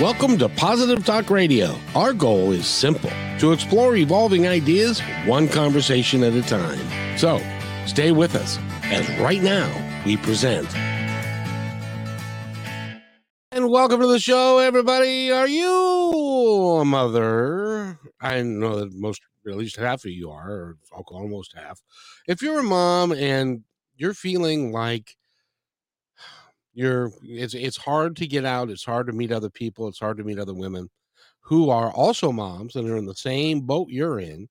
Welcome to Positive Talk Radio. Our goal is simple to explore evolving ideas one conversation at a time. So stay with us as right now we present. And welcome to the show, everybody. Are you a mother? I know that most, at least half of you are, or almost half. If you're a mom and you're feeling like you're it's it's hard to get out it's hard to meet other people it's hard to meet other women who are also moms and are in the same boat you're in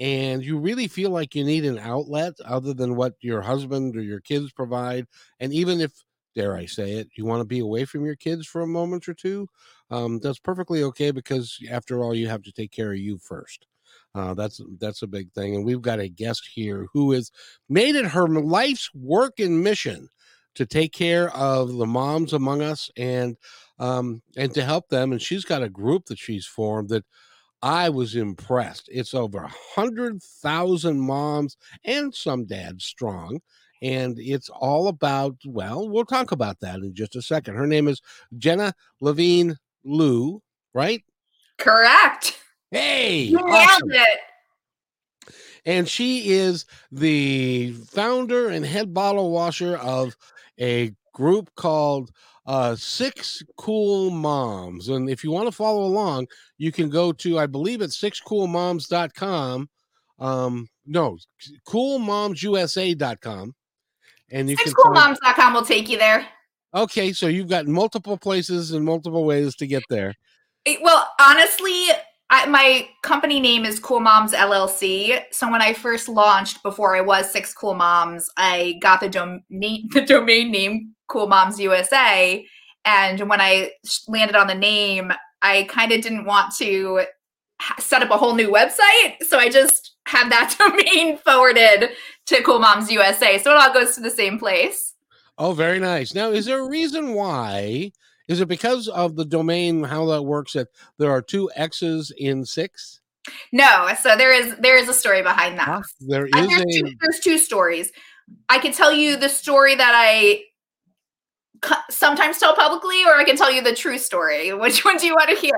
and you really feel like you need an outlet other than what your husband or your kids provide and even if dare i say it you want to be away from your kids for a moment or two um, that's perfectly okay because after all you have to take care of you first. Uh, that's that's a big thing and we've got a guest here who has made it her life's work and mission to take care of the moms among us and um, and to help them. And she's got a group that she's formed that I was impressed. It's over a hundred thousand moms and some dads strong. And it's all about, well, we'll talk about that in just a second. Her name is Jenna Levine Liu, right? Correct. Hey, you awesome. nailed it and she is the founder and head bottle washer of a group called uh, Sixx Cool Moms. And if you want to follow along, you can go to, I believe it's sixxcoolmoms.com. Um, no, coolmomsusa.com. And you Six can coolmoms.com will take you there. Okay, so you've got multiple places and multiple ways to get there. Well, honestly, I, my company name is Cool Moms LLC. So when I first launched, before I was Sixx Cool Moms, I got the, dom- the domain name Cool Moms USA. And when I landed on the name, I kind of didn't want to set up a whole new website. So I just had that domain forwarded to Cool Moms USA. So it all goes to the same place. Oh, very nice. Now, is there a reason why is it because of the domain how that works that there are two X's in six? No, so there is there is a story behind that. Ah, there is there's, a... two, there's two stories. I can tell you the story that I sometimes tell publicly, or I can tell you the true story. Which one do you want to hear?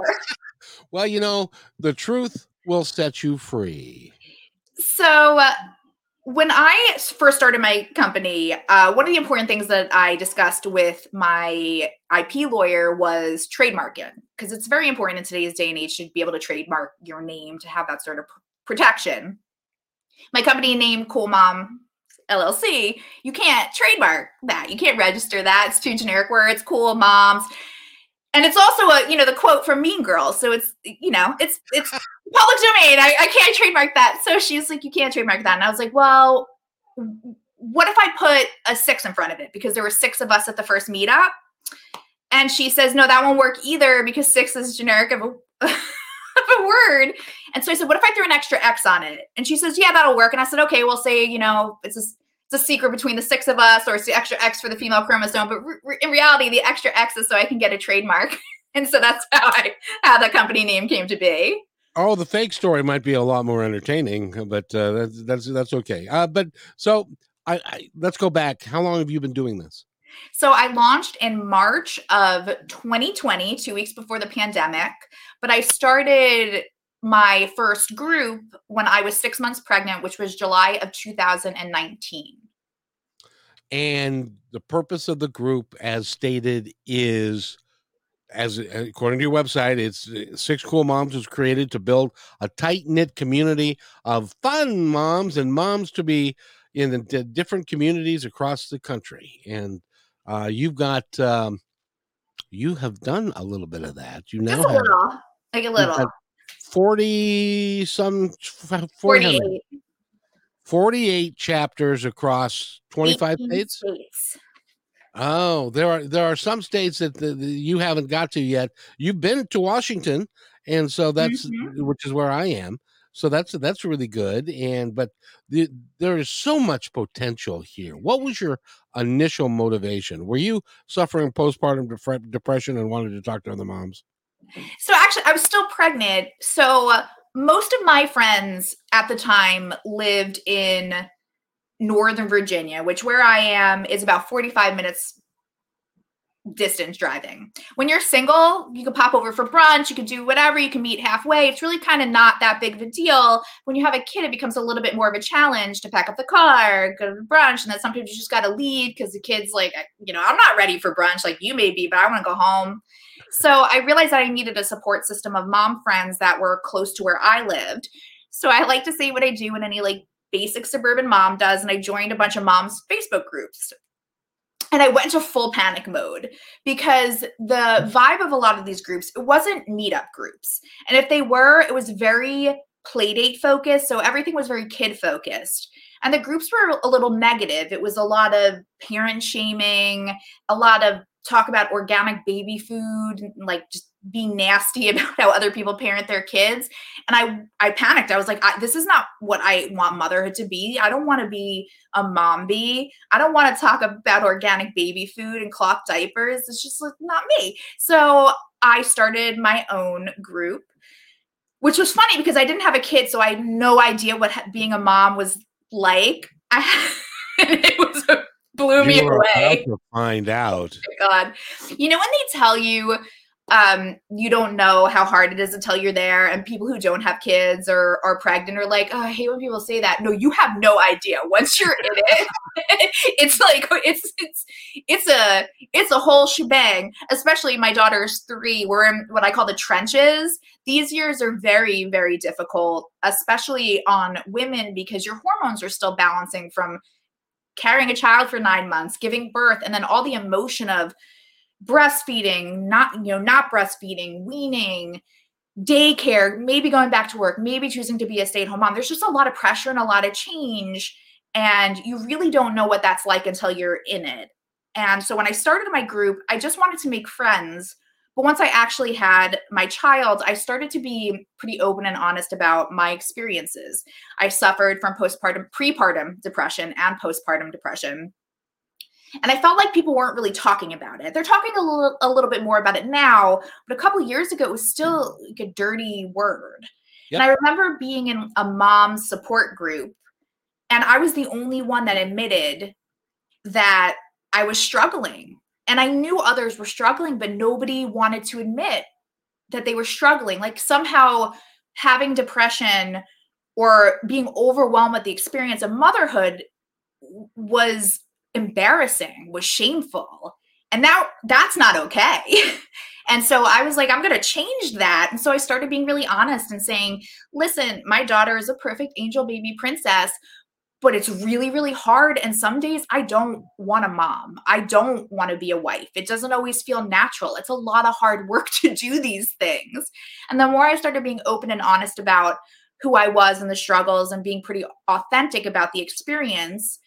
well, you know, the truth will set you free. So, uh, when I first started my company, uh, one of the important things that I discussed with my IP lawyer was trademarking because it's very important in today's day and age to be able to trademark your name to have that sort of protection. My company name Cool Mom LLC, you can't trademark that. You can't register that. It's too generic words, cool moms. And it's also a, you know, the quote from Mean Girls. So it's, you know, it's it's public domain. I, I can't trademark that. So she's like, you can't trademark that. And I was like, well, what if I put a six in front of it? Because there were six of us at the first meetup. And she says, no, that won't work either because six is generic of a, of a word. And so I said, what if I threw an extra X on it? And she says, yeah, that'll work. And I said, okay, we'll say, you know, it's a, it's a secret between the six of us or it's the extra X for the female chromosome. But re- in reality, the extra X is so I can get a trademark. and so that's how I, how the company name came to be. Oh, the fake story might be a lot more entertaining, but uh, that's that's that's okay. Uh, but so I, I, let's go back. How long have you been doing this? So I launched in March of 2020, two weeks before the pandemic. But I started my first group when I was six months pregnant, which was July of 2019. And the purpose of the group, as stated, is as according to your website, it's uh, Sixx Cool Moms was created to build a tight knit community of fun moms and moms to be in the different communities across the country. And uh, you've got, um, you have done a little bit of that. You now a have, little, like a little. 40 some 48. 48 chapters across 25 states? states. Oh, there are there are some states that the, the, you haven't got to yet. You've been to Washington, and so that's mm-hmm. which is where I am. So that's that's really good. And but the, there is so much potential here. What was your initial motivation? Were you suffering postpartum def- depression and wanted to talk to other moms? So actually, I was still pregnant. So most of my friends at the time lived in Northern Virginia, which where I am is about 45 minutes distance driving. When you're single, you can pop over for brunch, you can do whatever, you can meet halfway. It's really kind of not that big of a deal. When you have a kid, it becomes a little bit more of a challenge to pack up the car, go to brunch, and then sometimes you just got to leave because the kid's like, you know, I'm not ready for brunch like you may be, but I want to go home. So I realized that I needed a support system of mom friends that were close to where I lived. So I like to say what I do in any like basic suburban mom does, and I joined a bunch of moms Facebook groups and I went to full panic mode because the vibe of a lot of these groups, it wasn't meetup groups. And if they were, it was very playdate focused. So everything was very kid focused. And the groups were a little negative. It was a lot of parent shaming, a lot of talk about organic baby food, and like just being nasty about how other people parent their kids. And i i panicked. I was like I, this is not what i want motherhood to be. I don't want to be a mom i don't want to talk about organic baby food and cloth diapers. It's just like not me. So i started my own group which was funny because i didn't have a kid so i had no idea what being a mom was like. I it was blew me away to find out oh god you know when they tell you um, you don't know how hard it is until you're there. And people who don't have kids or are pregnant are like, oh, I hate when people say that. No, you have no idea. Once you're in it, it's like it's it's it's a it's a whole shebang. Especially my daughter's three. We're in what I call the trenches. These years are very, very difficult, especially on women because your hormones are still balancing from carrying a child for nine months, giving birth, and then all the emotion of breastfeeding, not, you know, not breastfeeding, weaning, daycare, maybe going back to work, maybe choosing to be a stay at home mom. There's just a lot of pressure and a lot of change. And you really don't know what that's like until you're in it. And so when I started my group, I just wanted to make friends. But once I actually had my child, I started to be pretty open and honest about my experiences. I suffered from postpartum, prepartum depression and postpartum depression. And I felt like people weren't really talking about it. They're talking a little, a little bit more about it now, but a couple years ago, it was still like a dirty word. Yep. And I remember being in a mom support group, and I was the only one that admitted that I was struggling. And I knew others were struggling, but nobody wanted to admit that they were struggling. Like somehow having depression or being overwhelmed with the experience of motherhood was embarrassing, was shameful. And now that's not okay. and so I was like, I'm going to change that. And so I started being really honest and saying, listen, my daughter is a perfect angel baby princess, but it's really, really hard. And some days I don't want a mom. I don't want to be a wife. It doesn't always feel natural. It's a lot of hard work to do these things. And the more I started being open and honest about who I was and the struggles and being pretty authentic about the experience,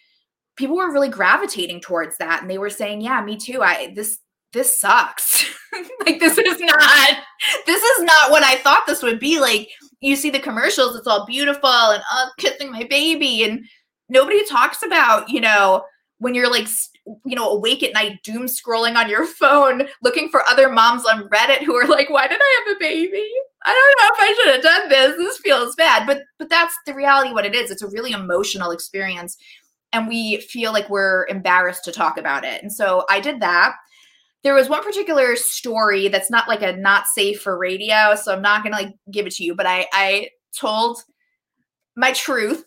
people were really gravitating towards that and they were saying yeah me too i this this sucks like this is not this is not what i thought this would be like you see the commercials it's all beautiful and oh kissing my baby and nobody talks about you know when you're like you know awake at night doom scrolling on your phone looking for other moms on reddit who are like why did i have a baby i don't know if i should have done this this feels bad but but that's the reality what it is it's a really emotional experience and we feel like we're embarrassed to talk about it. And so I did that. There was one particular story that's not like a not safe for radio, so I'm not gonna like give it to you, but I I told my truth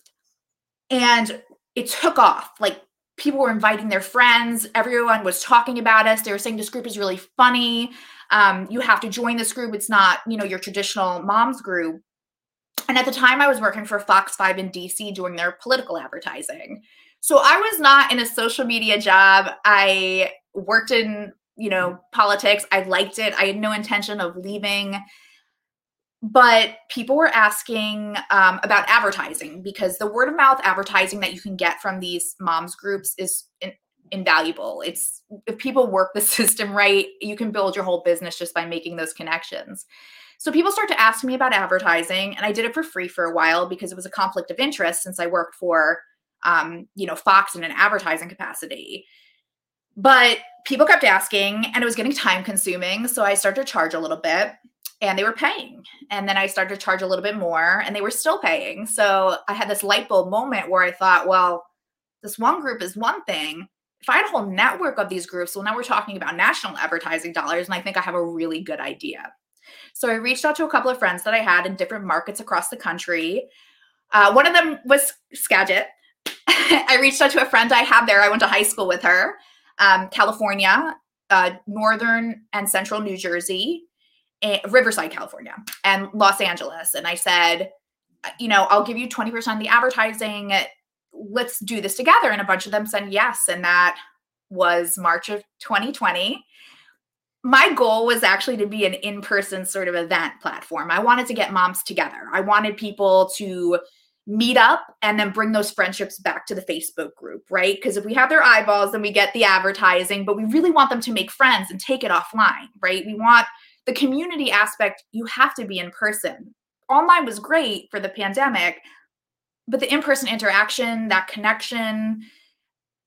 and it took off. Like people were inviting their friends, everyone was talking about us. They were saying this group is really funny. Um, you have to join this group. It's not, you know, your traditional moms group. And at the time, I was working for Fox 5 in DC doing their political advertising. So I was not in a social media job. I worked in, you know, politics. I liked it. I had no intention of leaving. But people were asking um, about advertising because the word of mouth advertising that you can get from these moms groups is in, invaluable. It's if people work the system right, you can build your whole business just by making those connections. So people start to ask me about advertising, and I did it for free for a while because it was a conflict of interest since I worked for um, you know, Fox in an advertising capacity. But people kept asking and it was getting time consuming. So I started to charge a little bit and they were paying. And then I started to charge a little bit more and they were still paying. So I had this light bulb moment where I thought, well, this one group is one thing, if I had a whole network of these groups, well, now we're talking about national advertising dollars, and I think I have a really good idea. So I reached out to a couple of friends that I had in different markets across the country. Uh, one of them was Skagit. I reached out to a friend I had there. I went to high school with her, um, California, uh, northern and central New Jersey, and Riverside, California, and Los Angeles. And I said, uh, you know, I'll give you 20% of the advertising. Let's do this together. And a bunch of them said yes. And that was March of 2020 my goal was actually to be an in-person sort of event platform. I wanted to get moms together. I wanted people to meet up and then bring those friendships back to the Facebook group, right? Because if we have their eyeballs, then we get the advertising, but we really want them to make friends and take it offline, right? We want the community aspect, you have to be in person. Online was great for the pandemic, but the in person interaction, that connection,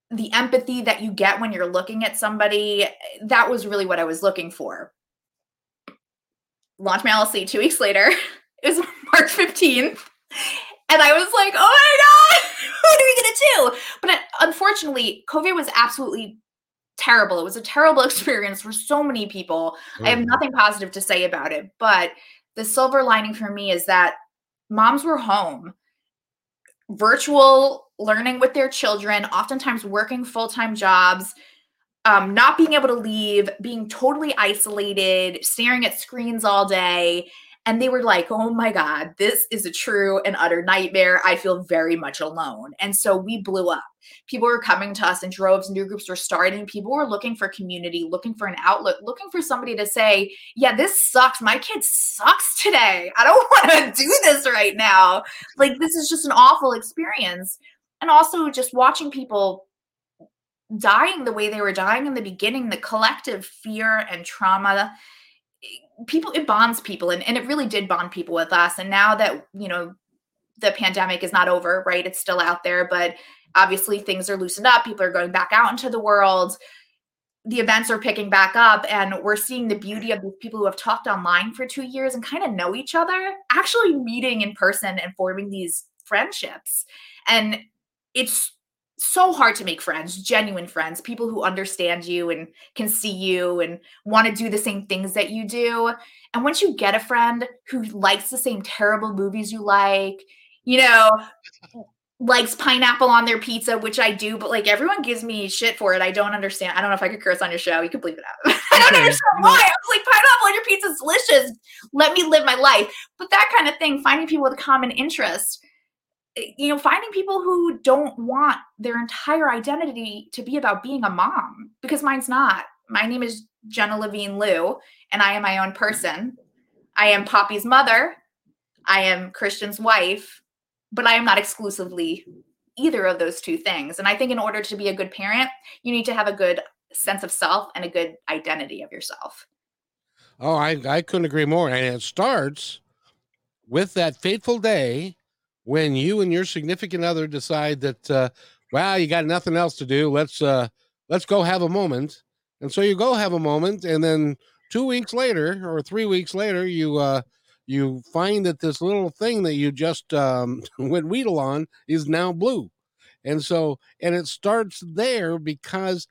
the empathy that you get when you're looking at somebody, that was really what I was looking for. Launch my LLC two weeks later. It was March 15th. And I was like, oh my God, what are we going to do? But uh, unfortunately, COVID was absolutely terrible. It was a terrible experience for so many people. Mm-hmm. I have mm-hmm. nothing positive to say about it. But the silver lining for me is that moms were home. Virtual learning with their children, oftentimes working full time jobs, um, not being able to leave, being totally isolated, staring at screens all day. And they were like, oh my God, this is a true and utter nightmare. I feel very much alone. And so we blew up. People were coming to us in droves, new groups were starting. People were looking for community, looking for an outlet, looking for somebody to say, yeah, this sucks. My kid sucks today. I don't want to do this right now. Like, this is just an awful experience and also just watching people dying the way they were dying in the beginning the collective fear and trauma people it bonds people and, and it really did bond people with us and now that you know the pandemic is not over right it's still out there but obviously things are loosened up people are going back out into the world the events are picking back up and we're seeing the beauty of these people who have talked online for two years and kind of know each other actually meeting in person and forming these friendships and it's so hard to make friends, genuine friends, people who understand you and can see you and want to do the same things that you do. And once you get a friend who likes the same terrible movies you like, you know, likes pineapple on their pizza, which I do, but like everyone gives me shit for it. I don't understand. I don't know if I could curse on your show. You could bleep it out. I don't understand why. I was like, pineapple on your pizza is delicious. Let me live my life. But that kind of thing, finding people with a common interest Eh, Eh, you know, finding people who don't want their entire identity to be about being a mom, because mine's not. My name is Jenna Levine Liu, and I am my own person. I am Poppy's mother. I am Christian's wife, but I am not exclusively either of those two things. And I think in order to be a good parent, you need to have a good sense of self and a good identity of yourself. Oh, I, I couldn't agree more. And it starts with that fateful day when you and your significant other decide that uh, wow you got nothing else to do. Let's uh let's go have a moment. And so you go have a moment and then two weeks later or three weeks later you uh you find that this little thing that you just um went weedle on is now blue. And so and it starts there because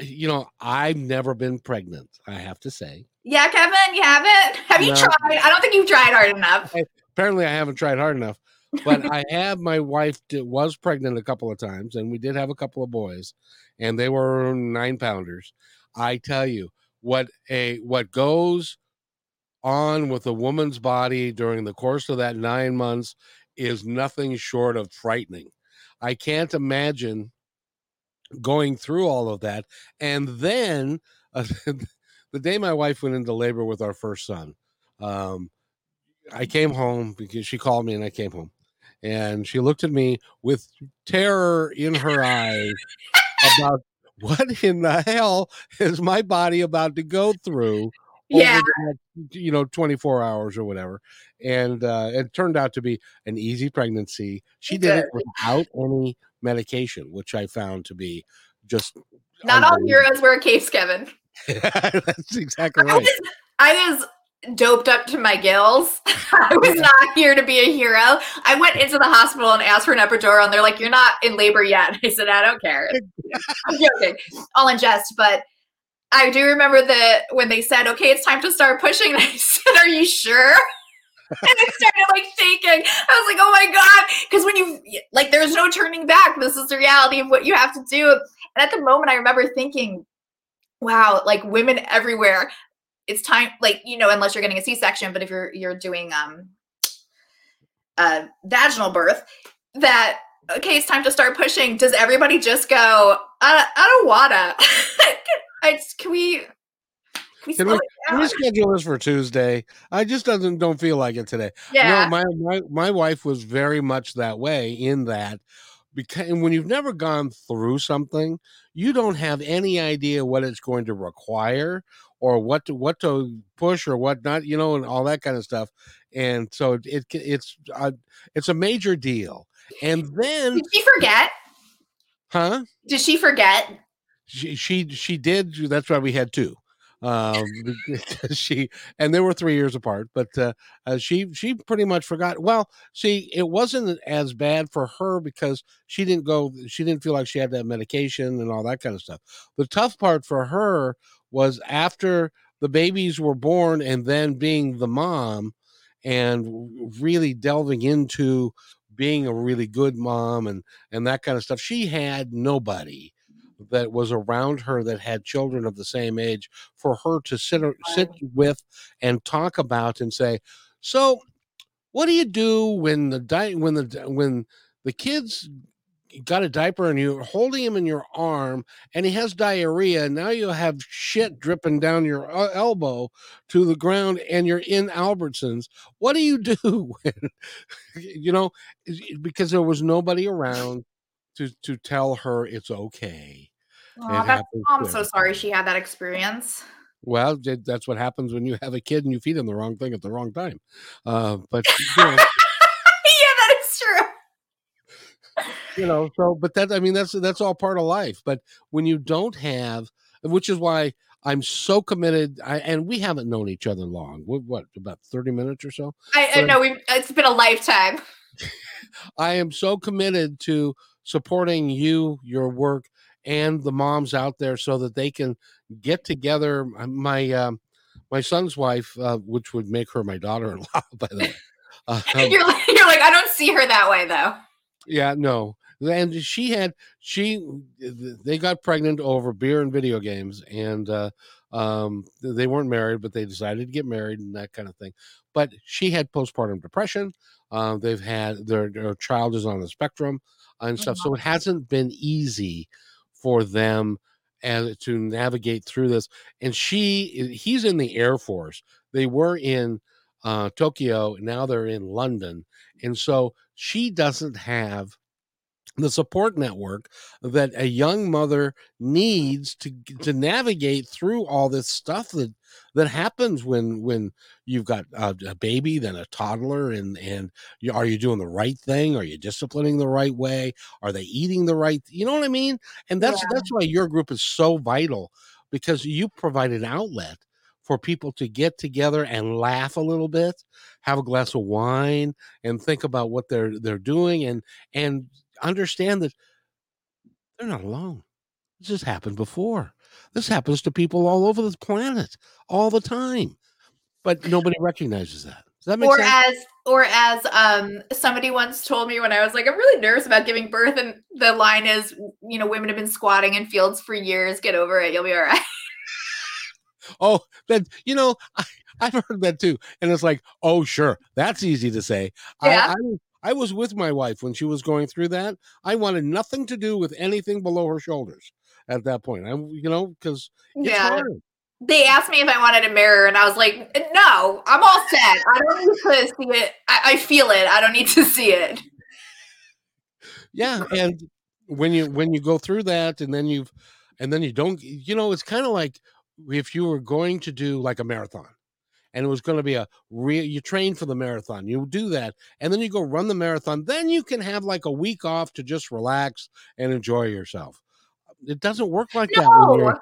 you know i've never been pregnant i have to say. Yeah kevin you haven't? Have you no. tried? I don't think you've tried hard enough. Apparently i haven't tried hard enough but I have my wife did, was pregnant a couple of times, and we did have a couple of boys, and they were nine pounders. I tell you what a what goes on with a woman's body during the course of that nine months is nothing short of frightening. I can't imagine going through all of that, and then uh, the day my wife went into labor with our first son. Um, I came home because she called me and I came home and she looked at me with terror in her eyes about what in the hell is my body about to go through yeah. next, you know 24 hours or whatever. And uh, it turned out to be an easy pregnancy. She did it without any medication which i found to be just not all heroes wear capes kevin. That's exactly right. I was, I was doped up to my gills. I was not here to be a hero. I went into the hospital and asked for an epidural, and they're like, "You're not in labor yet." I said, "I don't care." I'm joking, all in jest, but I do remember that when they said, "Okay, it's time to start pushing," I said, "Are you sure?" and I started like shaking. I was like, "Oh my god!" Because when you like, there's no turning back. This is the reality of what you have to do. And at the moment, I remember thinking, "Wow, like women everywhere." It's time, like you know, unless you're getting a C-section, but if you're you're doing um a vaginal birth, that okay, it's time to start pushing. Does everybody just go? I, I don't wanna. I just, can we can we, Can we, can we schedule this for Tuesday? I just doesn't don't feel like it today. Yeah. No, my, my my wife was very much that way in that because when you've never gone through something, you don't have any idea what it's going to require or what to what to push or what not, you know, and all that kind of stuff. And so it, it it's uh, it's a major deal. And then, Did she forget? huh? Did she forget? she she she did that's why we had two um she and they were three years apart but uh, uh she she pretty much forgot well see it wasn't as bad for her because she didn't go she didn't feel like she had that medication and all that kind of stuff the tough part for her was after the babies were born and then being the mom and really delving into being a really good mom and and that kind of stuff. She had nobody that was around her that had children of the same age for her to sit sit with and talk about and say so what do you do when the di- when the when the kids got a diaper and you're holding him in your arm and he has diarrhea and now you have shit dripping down your elbow to the ground and you're in albertsons what do you do when you know because there was nobody around to to tell her it's okay Aw, It that's, I'm so sorry she had that experience. well, that's what happens when you have a kid and you feed him the wrong thing at the wrong time. Uh, but you know, yeah, that is true. You know, so but that I mean that's that's all part of life. But when you don't have, which is why I'm so committed. I, and we haven't known each other long. What, what about thirty minutes or so? I, know we it's been a lifetime. I am so committed to supporting you, your work, and the moms out there so that they can get together. My um, my son's wife, uh, which would make her my daughter-in-law, by the way. Um, you're like, you're like I don't see her that way though. yeah, no, and she had she they got pregnant over beer and video games, and uh, um, they weren't married, but they decided to get married and that kind of thing. But she had postpartum depression. Uh, they've had their, their child is on the spectrum and stuff, so it hasn't been easy for them and to navigate through this. And she, he's in the Air Force. They were in uh, Tokyo, now they're in London, and so she doesn't have the support network that a young mother needs to to navigate through all this stuff that that happens when when you've got a, a baby then a toddler and and you, are you doing the right thing? Are you disciplining the right way? Are they eating the right you know what i mean? And that's Yeah. that's why your group is so vital because you provide an outlet for people to get together and laugh a little bit have a glass of wine and think about what they're they're doing and and understand that they're not alone. This has happened before. This happens to people all over the planet all the time, but nobody recognizes that. Does that make Or sense? as or as um somebody once told me when I was like, I'm really nervous about giving birth, and the line is, you know, women have been squatting in fields for years. Get over it. You'll be all right. oh, that you know, I, I've heard that too, and it's like, oh, sure, that's easy to say. Yeah. I, I I was with my wife when she was going through that. I wanted nothing to do with anything below her shoulders at that point. I, you know, because yeah. hard. They asked me if I wanted a mirror, and I was like, no, I'm all set. I don't need to see it. I, I feel it. I don't need to see it. yeah and when you when you go through that and then you've and then you don't you know it's kind of like if you were going to do like a marathon and it was going to be a real you train for the marathon you do that and then you go run the marathon then you can have like a week off to just relax and enjoy yourself it doesn't work like that No, you're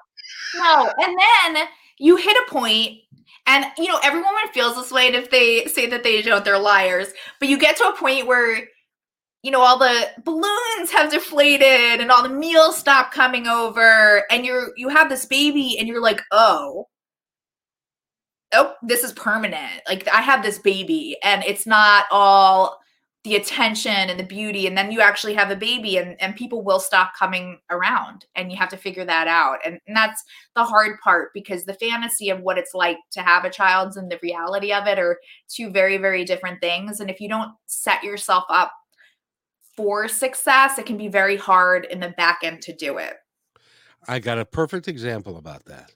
no. And then you hit a point and you know every woman feels this way and if they say that they don't they're liars but you get to a point where you know all the balloons have deflated and all the meals stop coming over and you're you have this baby and you're like oh oh this is permanent. Like i have this baby and it's not all the attention and the beauty and then you actually have a baby and, and people will stop coming around and you have to figure that out. And, and that's the hard part because the fantasy of what it's like to have a child and the reality of it are two very very different things. And if you don't set yourself up for success it can be very hard in the back end to do it. I got a perfect example about that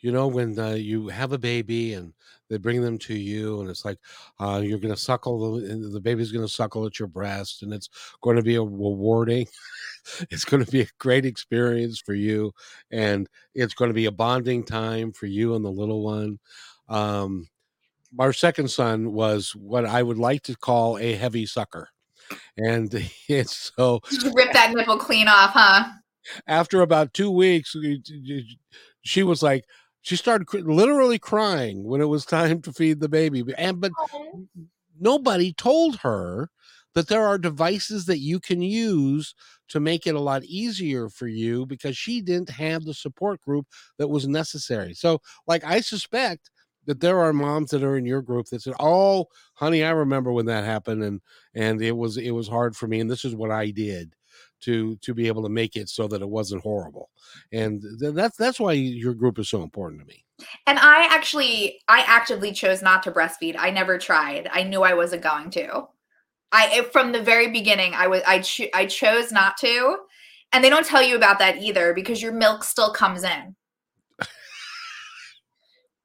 you know when uh, you have a baby and they bring them to you and it's like uh, you're going to suckle the, the baby's going to suckle at your breast and it's going to be a rewarding it's going to be a great experience for you and it's going to be a bonding time for you and the little one. Um, our second son was what i would like to call a heavy sucker and it's so rip that nipple clean off huh? After about two weeks she was like she started cr- literally crying when it was time to feed the baby and but nobody told her that there are devices that you can use to make it a lot easier for you because she didn't have the support group that was necessary. So like i suspect that there are moms that are in your group that said oh honey i remember when that happened and and it was it was hard for me and this is what i did to to be able to make it so that it wasn't horrible. And th- that's that's why your group is so important to me. And i actually i actively chose not to breastfeed. I never tried. I knew i wasn't going to. I from the very beginning i was i cho- i chose not to. And they don't tell you about that either because your milk still comes in.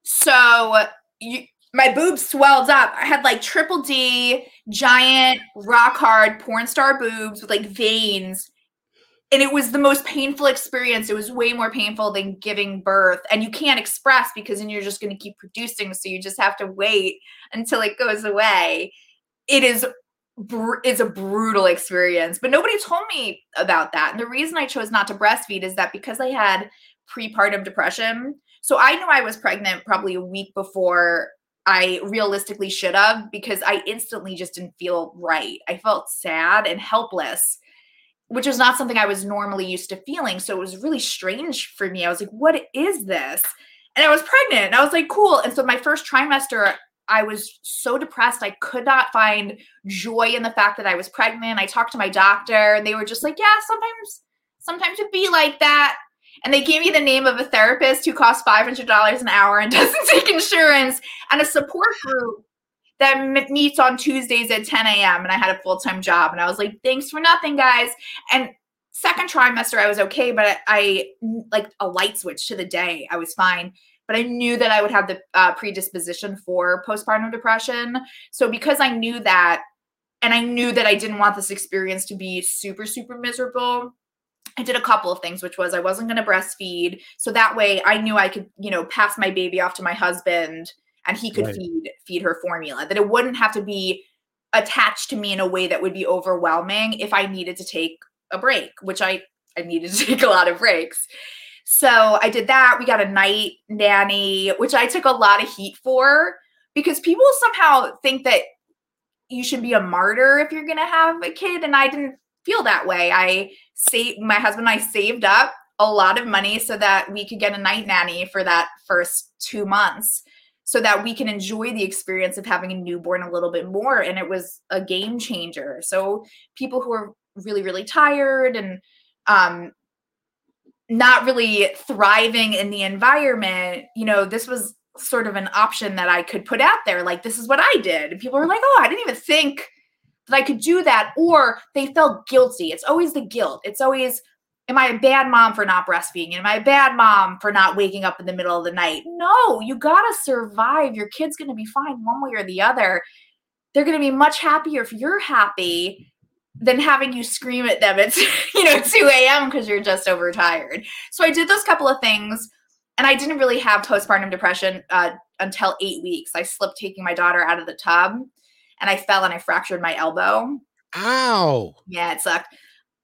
So you my boobs swelled up. I had like triple D, giant, rock hard porn star boobs with like veins. And it was the most painful experience. It was way more painful than giving birth. And you can't express because then you're just going to keep producing. So you just have to wait until it goes away. It is br- a brutal experience. But nobody told me about that. And the reason I chose not to breastfeed is that because I had prepartum depression. So I knew I was pregnant probably a week before I realistically should have because I instantly just didn't feel right. I felt sad and helpless, which was not something I was normally used to feeling. So it was really strange for me. I was like, what is this? And I was pregnant. And I was like, cool. And so my first trimester, I was so depressed. I could not find joy in the fact that I was pregnant. I talked to my doctor and they were just like, yeah, sometimes sometimes it'd be like that and they gave me the name of a therapist who costs $500 an hour and doesn't take insurance and a support group that meets on Tuesdays at 10 a.m. And I had a full time job. And I was like, thanks for nothing, guys. And second trimester, I was okay, but I, like a light switch to the day, I was fine. But I knew that I would have the uh, predisposition for postpartum depression. So because I knew that, and I knew that I didn't want this experience to be super, super miserable, I did a couple of things, which was I wasn't going to breastfeed. So that way I knew I could, you know, pass my baby off to my husband and he could right. feed feed her formula. That it wouldn't have to be attached to me in a way that would be overwhelming if I needed to take a break, which I I needed to take a lot of breaks. So I did that. We got a night nanny, which I took a lot of heat for because people somehow think that you should be a martyr if you're going to have a kid and I didn't feel that way. I saved my husband and I saved up a lot of money so that we could get a night nanny for that first two months so that we can enjoy the experience of having a newborn a little bit more. And it was a game changer. So people who are really, really tired and um, not really thriving in the environment, you know, this was sort of an option that I could put out there. Like, this is what I did. And people were like, oh, I didn't even think that I could do that, or they felt guilty. It's always the guilt. It's always, am I a bad mom for not breastfeeding? Am I a bad mom for not waking up in the middle of the night? No, you gotta survive. Your kid's gonna be fine one way or the other. They're gonna be much happier if you're happy than having you scream at them at you know 2 a.m. because you're just overtired. So I did those couple of things, and I didn't really have postpartum depression uh, until eight weeks. I slipped taking my daughter out of the tub and I fell and I fractured my elbow. Ow. Yeah, it sucked.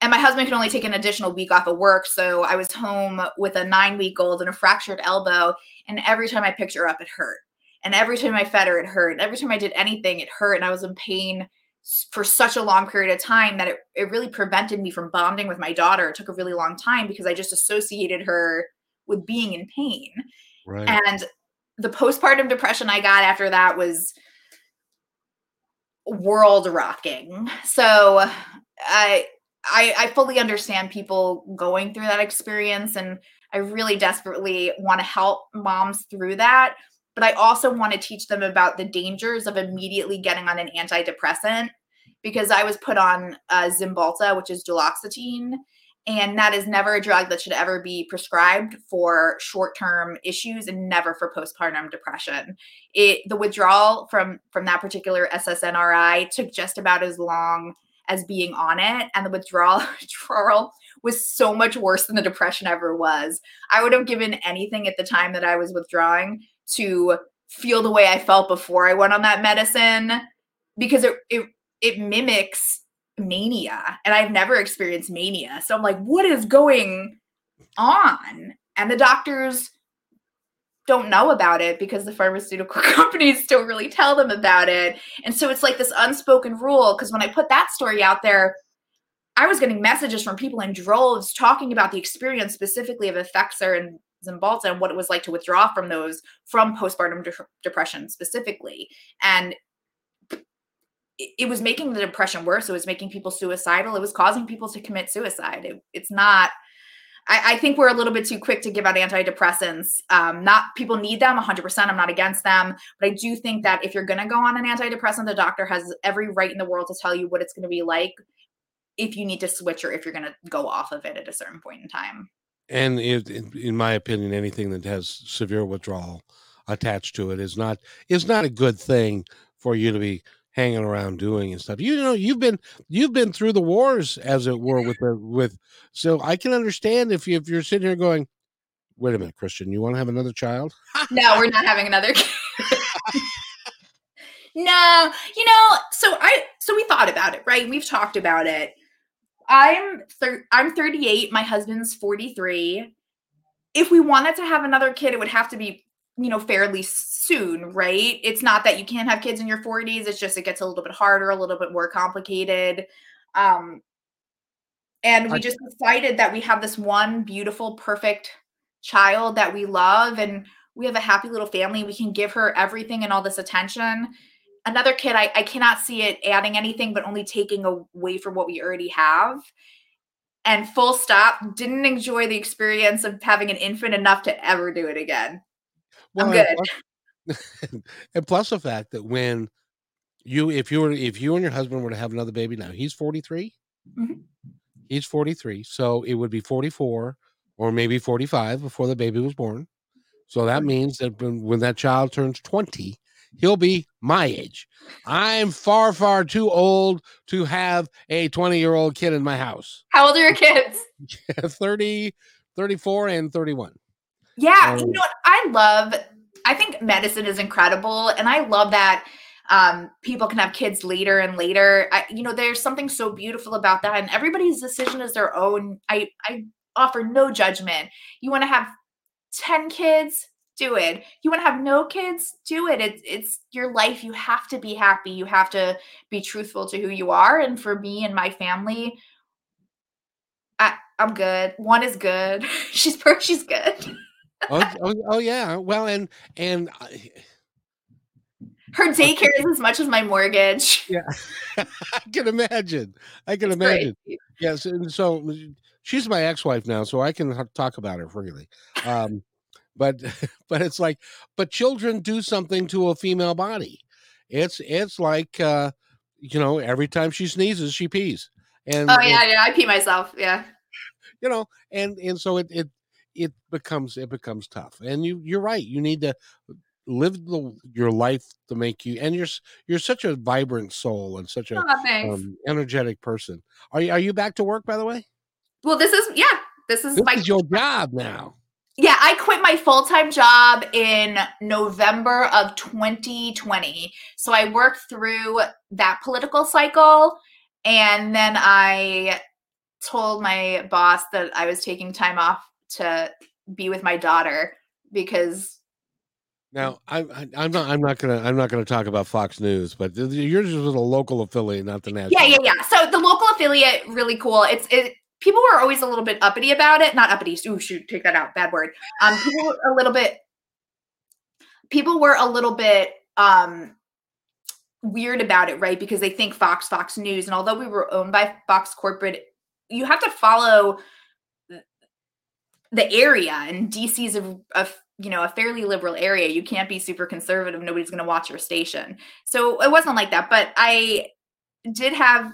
and my husband could only take an additional week off of work. So I was home with a nine week old and a fractured elbow. And every time I picked her up, it hurt. And every time I fed her, it hurt. And every time I did anything, it hurt. And I was in pain for such a long period of time that it, it really prevented me from bonding with my daughter. It took a really long time because I just associated her with being in pain. Right. And the postpartum depression I got after that was world rocking. So I I, I fully understand people going through that experience and I really desperately want to help moms through that. But I also want to teach them about the dangers of immediately getting on an antidepressant because I was put on uh, which is duloxetine, and that is never a drug that should ever be prescribed for short-term issues and never for postpartum depression. It the withdrawal from from that particular SSNRI took just about as long as being on it and the withdrawal, withdrawal was so much worse than the depression ever was. I would have given anything at the time that I was withdrawing to feel the way I felt before I went on that medicine because it it it mimics mania and I've never experienced mania. So I'm like what is going on? And the doctors don't know about it because the pharmaceutical companies don't really tell them about it. And so it's like this unspoken rule. Because when I put that story out there, I was getting messages from people in droves talking about the experience specifically of Effexor and Cymbalta and what it was like to withdraw from those from postpartum de- depression specifically. And it, was making the depression worse. It was making people suicidal. It was causing people to commit suicide. It, it's not I, I, think we're a little bit too quick to give out antidepressants. Um, not people need them 100%. I'm not against them. But I do think that if you're going to go on an antidepressant, the doctor has every right in the world to tell you what it's going to be like if you need to switch or if you're going to go off of it at a certain point in time. And in my opinion, anything that has severe withdrawal attached to it is not is not a good thing for you to be hanging around doing and stuff. You know, you've been you've been through the wars, as it were, with the with. So I can understand if you if you're sitting here going, "Wait a minute, Christian, you want to have another child?" no, we're not having another. no, you know, so I so we thought about it, right? We've talked about it. I'm thir- I'm 38. My husband's 43. If we wanted to have another kid, it would have to be you know fairly soon right? It's not that you can't have kids in your 40s it's just it gets a little bit harder a little bit more complicated um and we just decided that we have this one beautiful perfect child that we love and we have a happy little family we can give her everything and all this attention. Another kid I, I cannot see it adding anything but only taking away from what we already have. And full stop didn't enjoy the experience of having an infant enough to ever do it again well, I'm good. And plus, and plus the fact that when you if you were if you and your husband were to have another baby now, he's 43. Mm-hmm. He's 43. So it would be 44 or maybe 45 before the baby was born. So that means that when, when that child turns 20, he'll be my age. I'm far, far too old to have a 20 year old kid in my house. How old are your kids? 30, 34, and 31. Yeah, um, you know what? I love. I think medicine is incredible, and I love that um, people can have kids later and later. I, you know, there's something so beautiful about that, and everybody's decision is their own. I I offer no judgment. You want to have ten kids, do it. You want to have no kids, do it. It's it's your life. You have to be happy. You have to be truthful to who you are. And for me and my family, I I'm good. One is good. she's per she's good oh, oh, oh, yeah. Well, and and I, her daycare is as much as my mortgage. Yeah, I can imagine. I can it's imagine. Great. Yes, and so she's my ex-wife now, so I can talk about her freely. Um, but but it's like, but children do something to a female body. It's it's like uh, you know, every time she sneezes, she pees. And oh yeah, yeah, I pee myself. Yeah. You know, and and so it it it becomes it becomes tough. And you you're right. You need to live the, your life to make you and you're you're such a vibrant soul and such a oh, um, energetic person. Are you are you back to work by the way? Well, this is yeah. This is this my is your job now. Yeah, I quit my full time job in November of 2020. So I worked through that political cycle and then I told my boss that I was taking time off to be with my daughter because now I'm I'm not I'm not gonna I'm not gonna talk about Fox News, but yours is a local affiliate, not the national. Yeah, yeah, yeah. So the local affiliate, really cool. It's it. People were always a little bit uppity about it. Not uppity. Ooh, shoot, take that out. Bad word. Um, people were a little bit. People were a little bit um weird about it, right? Because they think Fox, Fox News, and although we were owned by Fox corporate, you have to follow the area, and DC is a, a you know a fairly liberal area. You can't be super conservative. Nobody's going to watch your station. So it wasn't like that. But I did have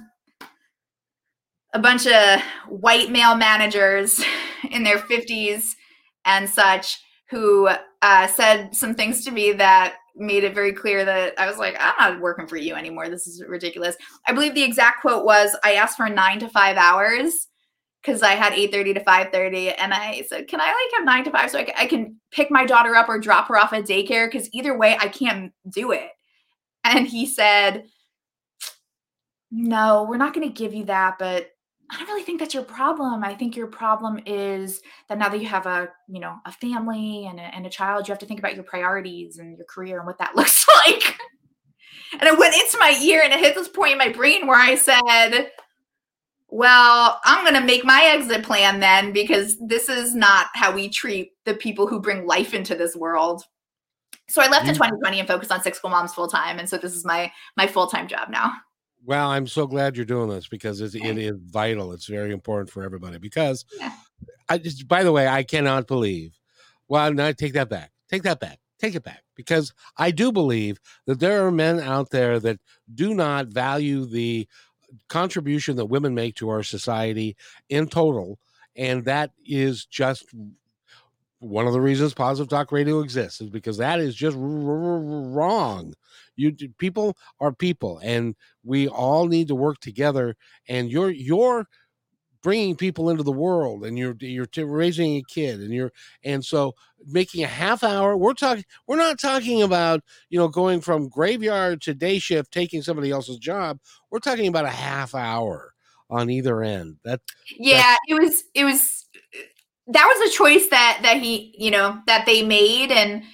a bunch of white male managers in their 50s and such who uh, said some things to me that made it very clear that I was like, I'm not working for you anymore. This is ridiculous. I believe the exact quote was, I asked for nine to five hours because I had 8:30 to 5:30 and I said, "Can I like have 9 to 5 so I can, I can pick my daughter up or drop her off at daycare cuz either way I can't do it." And he said, "No, we're not going to give you that, but I don't really think that's your problem. I think your problem is that now that you have a, you know, a family and a, and a child, you have to think about your priorities and your career and what that looks like." and it went into my ear and it hit this point in my brain where I said, well, I'm going to make my exit plan then because this is not how we treat the people who bring life into this world. So I left in mm. 2020 and focused on Sixx Cool Moms full time, and so this is my my full time job now. Well, I'm so glad you're doing this because it's, it is vital. It's very important for everybody. Because yeah. I just, by the way, I cannot believe. Well, no, take that back. Take that back. Take it back. Because I do believe that there are men out there that do not value the contribution that women make to our society in total. And that is just one of the reasons positive talk radio exists is because that is just r- r- wrong you people are people and we all need to work together and you're you're bringing people into the world and you're you're raising a kid and you're and so making a half hour we're talking we're not talking about you know going from graveyard to day shift taking somebody else's job. We're talking about a half hour on either end. That yeah it was it was that was a choice that that he you know that they made and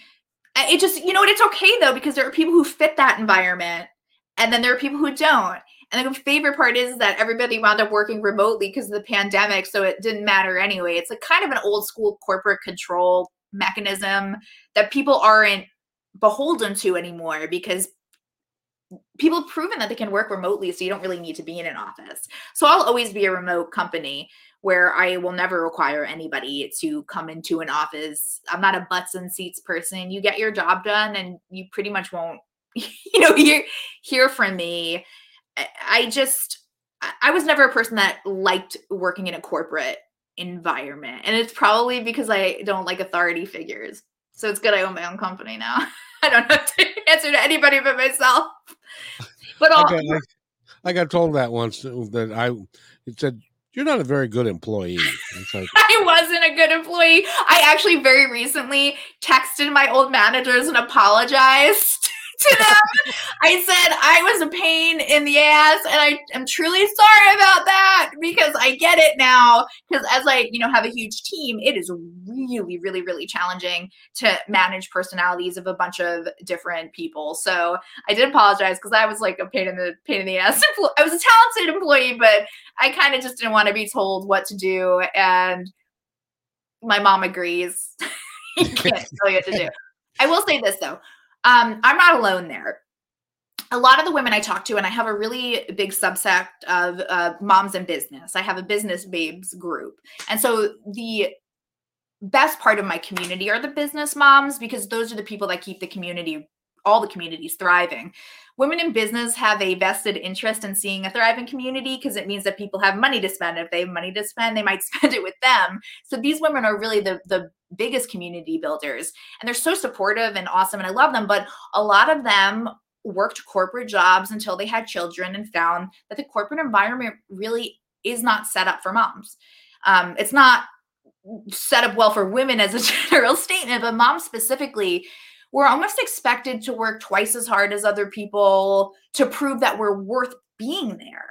uh, it just you know it's okay though because there are people who fit that environment and then there are people who don't and the favorite part is that everybody wound up working remotely because of the pandemic. So it didn't matter anyway. It's like kind of an old school corporate control mechanism that people aren't beholden to anymore because people have proven that they can work remotely. So you don't really need to be in an office. So I'll always be a remote company where I will never require anybody to come into an office. I'm not a butts and seats person. You get your job done and you pretty much won't, you know, hear hear from me I just I was never a person that liked working in a corporate environment. And it's probably because I don't like authority figures. So it's good I own my own company now. I don't have to answer to anybody but myself. But all, I, got, I got told that once uh, that I it said you're not a very good employee. Like, I wasn't a good employee. I actually very recently texted my old managers and apologized to them. I said I was a pain in the ass, and I am truly sorry about that because I get it now. Because as I, you know, have a huge team, it is really, really, really challenging to manage personalities of a bunch of different people. So I did apologize because I was like a pain in the pain in the ass. I was a talented employee, but I kind of just didn't want to be told what to do, and my mom agrees. you can't tell you what to do. I will say this though um, I'm not alone there. A lot of the women I talk to, and I have a really big subset of uh, moms in business. I have a business babes group. And so the best part of my community are the business moms because those are the people that keep the community, all the communities thriving. Women in business have a vested interest in seeing a thriving community because it means that people have money to spend. If they have money to spend, they might spend it with them. So these women are really the, the biggest community builders and they're so supportive and awesome and I love them but a lot of them worked corporate jobs until they had children and found that the corporate environment really is not set up for moms. Um, it's not set up well for women as a general statement, but moms specifically, we're almost expected to work twice as hard as other people to prove that we're worth being there.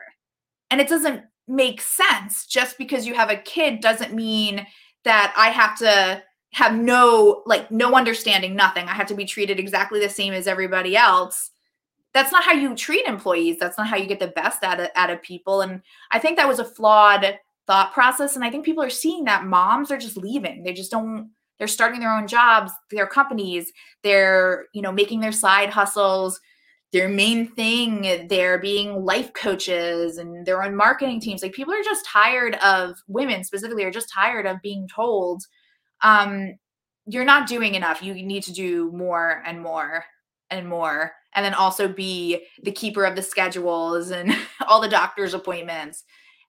And it doesn't make sense. Just because you have a kid doesn't mean that I have to have no like no understanding nothing. I have to be treated exactly the same as everybody else. That's not how you treat employees. That's not how you get the best out of, out of people. And i think that was a flawed thought process. And i think people are seeing that moms are just leaving. They just don't they're starting their own jobs their companies they're you know making their side hustles their main thing they're being life coaches and their own marketing teams. Like people are just tired of women specifically are just tired of being told um, you're not doing enough. You need to do more and more and more. And then also be the keeper of the schedules and all the doctor's appointments.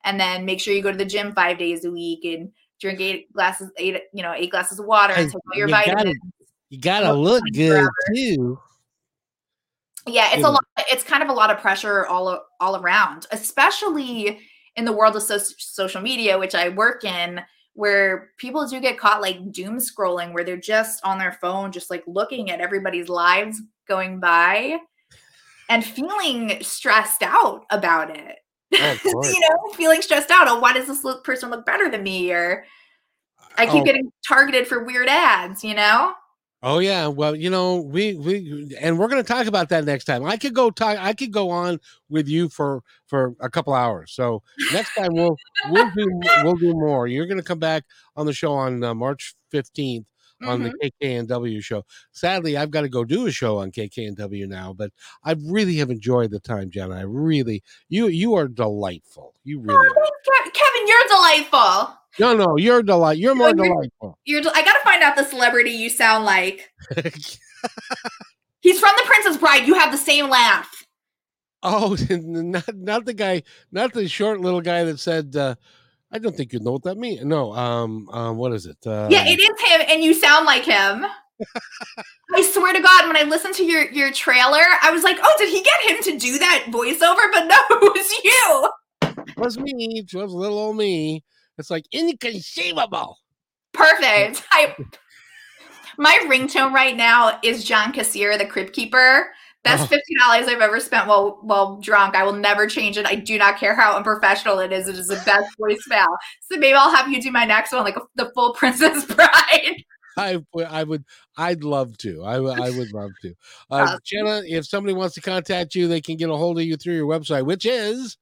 And then make sure you go to the gym five days a week and drink eight glasses, eight, you know, eight glasses of water and take all your you vitamins. Gotta, you gotta look good forever. too. Yeah, it's a lot. It's kind of a lot of pressure all all around, especially in the world of so- social media, which I work in where people do get caught like doom scrolling where they're just on their phone just like looking at everybody's lives going by and feeling stressed out about it. Oh, you know feeling stressed out oh why does this look, person look better than me or i keep oh. getting targeted for weird ads you know Oh yeah, well, you know, we we and we're going to talk about that next time. I could go talk. I could go on with you for for a couple hours. So next time we'll we'll do we'll do more. You're going to come back on the show on uh, March 15th on mm-hmm. the KKNW show. Sadly, I've got to go do a show on KKNW now, but I really have enjoyed the time, Jenna. I really you you are delightful. You really. Oh, Kevin, you're delightful. No, no, you're delight. You're more you're, delightful. You're. I gotta find out the celebrity you sound like. He's from The Princess Bride. You have the same laugh. Oh, not not the guy, not the short little guy that said, uh, "I don't think you know what that means." No, um, um, what is it? Uh, yeah, it is him, and you sound like him. I swear to God, when I listened to your your trailer, I was like, "Oh, did he get him to do that voiceover?" But no, it was you. It was me. It was little old me. It's like inconceivable. Perfect. I my ringtone right now is John Kassir, the Crypt Keeper. Best oh. fifty dollars I've ever spent while while drunk. I will never change it. I do not care how unprofessional it is. It is the best voicemail. So maybe I'll have you do my next one, like a, the full Princess Bride. I, I would I'd love to I, I would love to uh, Jenna if somebody wants to contact you they can get a hold of you through your website which is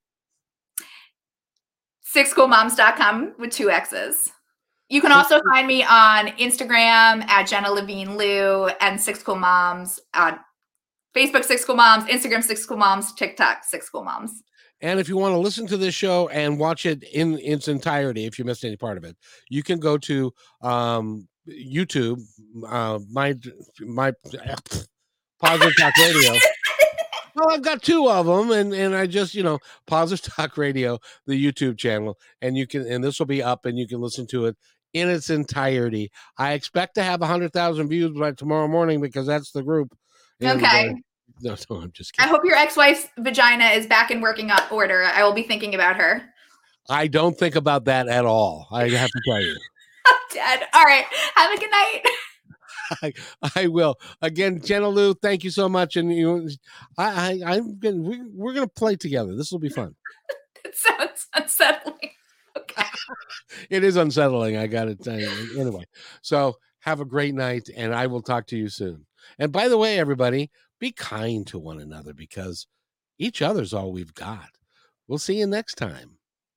sixxcoolmoms.com with two X's. You can also find me on Instagram at Jenna Levine Liu and Sixx Cool Moms on Facebook, Sixx Cool Moms, Instagram, Sixx Cool Moms, TikTok, Sixx Cool Moms. And if you want to listen to this show and watch it in its entirety, if you missed any part of it, you can go to um, YouTube, uh, my my positive talk radio. well, I've got two of them, and and I just you know Positive Talk Radio, the YouTube channel, and you can and this will be up, and you can listen to it in its entirety. I expect to have a hundred thousand views by tomorrow morning because that's the group. And, okay. Uh, no, no, I'm just kidding. I hope your ex-wife's vagina is back in working order. I will be thinking about her. I don't think about that at all. I have to tell you. I'm dead. All right. Have a good night. I, I will. Again, Jenna Liu, thank you so much. And you, I, I, I'm gonna, we, we're gonna play together. This will be fun. it sounds unsettling. Okay. it is unsettling. I got it. Anyway, so have a great night, and I will talk to you soon. And by the way, everybody, be kind to one another because each other's all we've got. We'll see you next time.